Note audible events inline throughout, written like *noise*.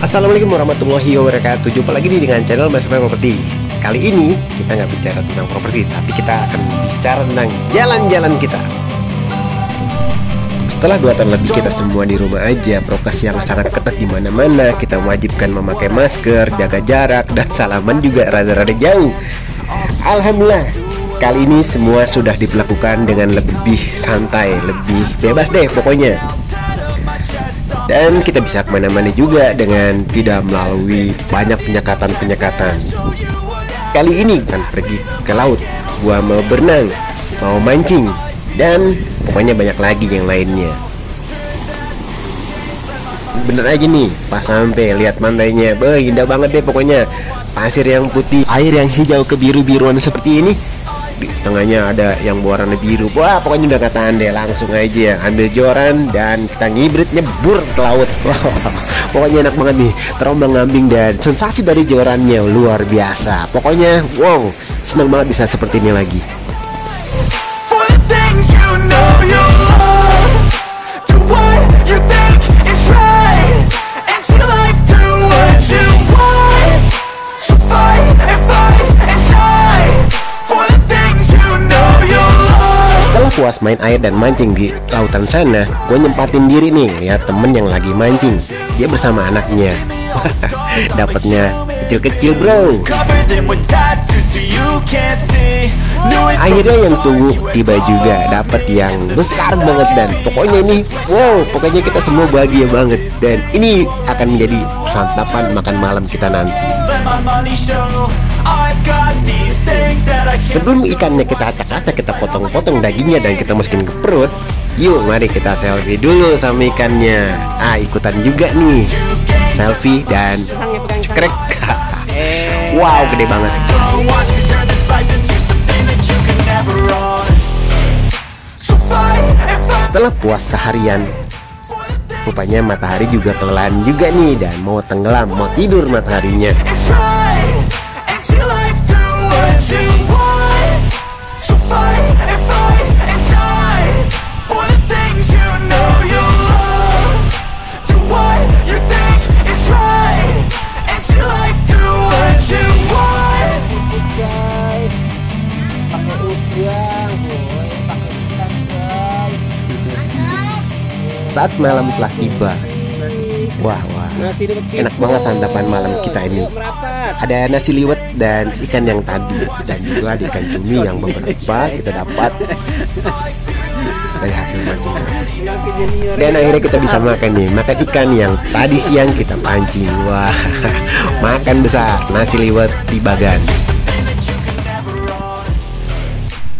Assalamualaikum warahmatullahi wabarakatuh. Jumpa lagi nih dengan channel Mas Bang Properti. Kali ini kita nggak bicara tentang properti Tapi kita akan bicara tentang jalan-jalan kita. Setelah dua tahun lebih kita semua di rumah aja, prokes yang sangat ketat di mana-mana, kita wajibkan memakai masker, jaga jarak, dan salaman juga rada-rada jauh. Alhamdulillah, kali ini semua sudah diperlakukan dengan lebih santai, lebih bebas deh pokoknya. Dan kita bisa ke mana-mana juga dengan tidak melalui banyak penyekatan-penyekatan. Kali ini kan pergi ke laut, gua mau berenang, mau mancing, dan pokoknya banyak lagi yang lainnya bener aja nih pas sampai lihat pantainya Beuh, indah banget deh pokoknya pasir yang putih air yang hijau kebiru-biruan seperti ini di tengahnya ada yang warna biru. Wah pokoknya udah kata deh langsung aja ambil joran dan kita ngibrit nyebur ke laut. *laughs* Pokoknya enak banget nih. Terombang ambing dan sensasi dari jorannya luar biasa. Pokoknya wow senang banget bisa seperti ini lagi puas main air dan mancing di lautan sana, gue nyempatin diri nih lihat temen yang lagi mancing. Dia bersama anaknya. *laughs* Dapatnya kecil-kecil bro. Akhirnya yang tunggu tiba juga dapat yang besar banget dan pokoknya ini wow pokoknya kita semua bahagia banget dan ini akan menjadi santapan makan malam kita nanti. Sebelum ikannya kita acak-acak kita potong-potong dagingnya dan kita masukin ke perut, yuk mari kita selfie dulu sama ikannya. Ah ikutan juga nih selfie dan cekrek. *laughs* wow gede banget. Setelah puas seharian, rupanya matahari juga pelan juga nih dan mau tenggelam, mau tidur mataharinya. Saat malam telah tiba, wah wah, enak banget santapan malam kita ini. merapat Ada nasi liwet dan ikan yang tadi dan juga ada ikan cumi yang beberapa kita dapat dari hasil mancing. Dan akhirnya kita bisa makan nih, makan ikan yang tadi siang kita pancing. Wah, *laughs* makan besar nasi liwet di Bagan.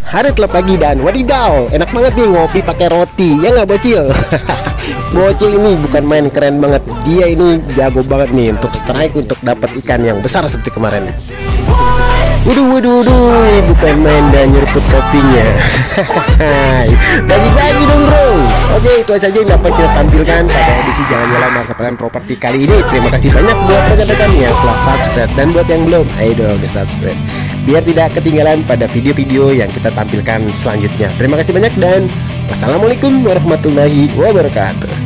Hari telah pagi dan wadidaw, enak banget nih ngopi pakai roti, ya nggak bocil? *laughs* bocil ini bukan main keren banget, dia ini jago banget nih untuk strike untuk dapat ikan yang besar seperti kemarin. Waduh, waduh, waduh, bukan main dan nyeruput kopinya. *laughs* Bagi-bagi dong bro. Oke, itu saja yang dapat kita tampilkan pada edisi Jalan-Jalan Masa Peran Properti kali ini. Terima kasih banyak buat rekan-rekan yang telah subscribe dan buat yang belum, ayo dong di subscribe. Biar tidak ketinggalan pada video-video yang kita tampilkan selanjutnya. Terima kasih banyak dan wassalamualaikum warahmatullahi wabarakatuh.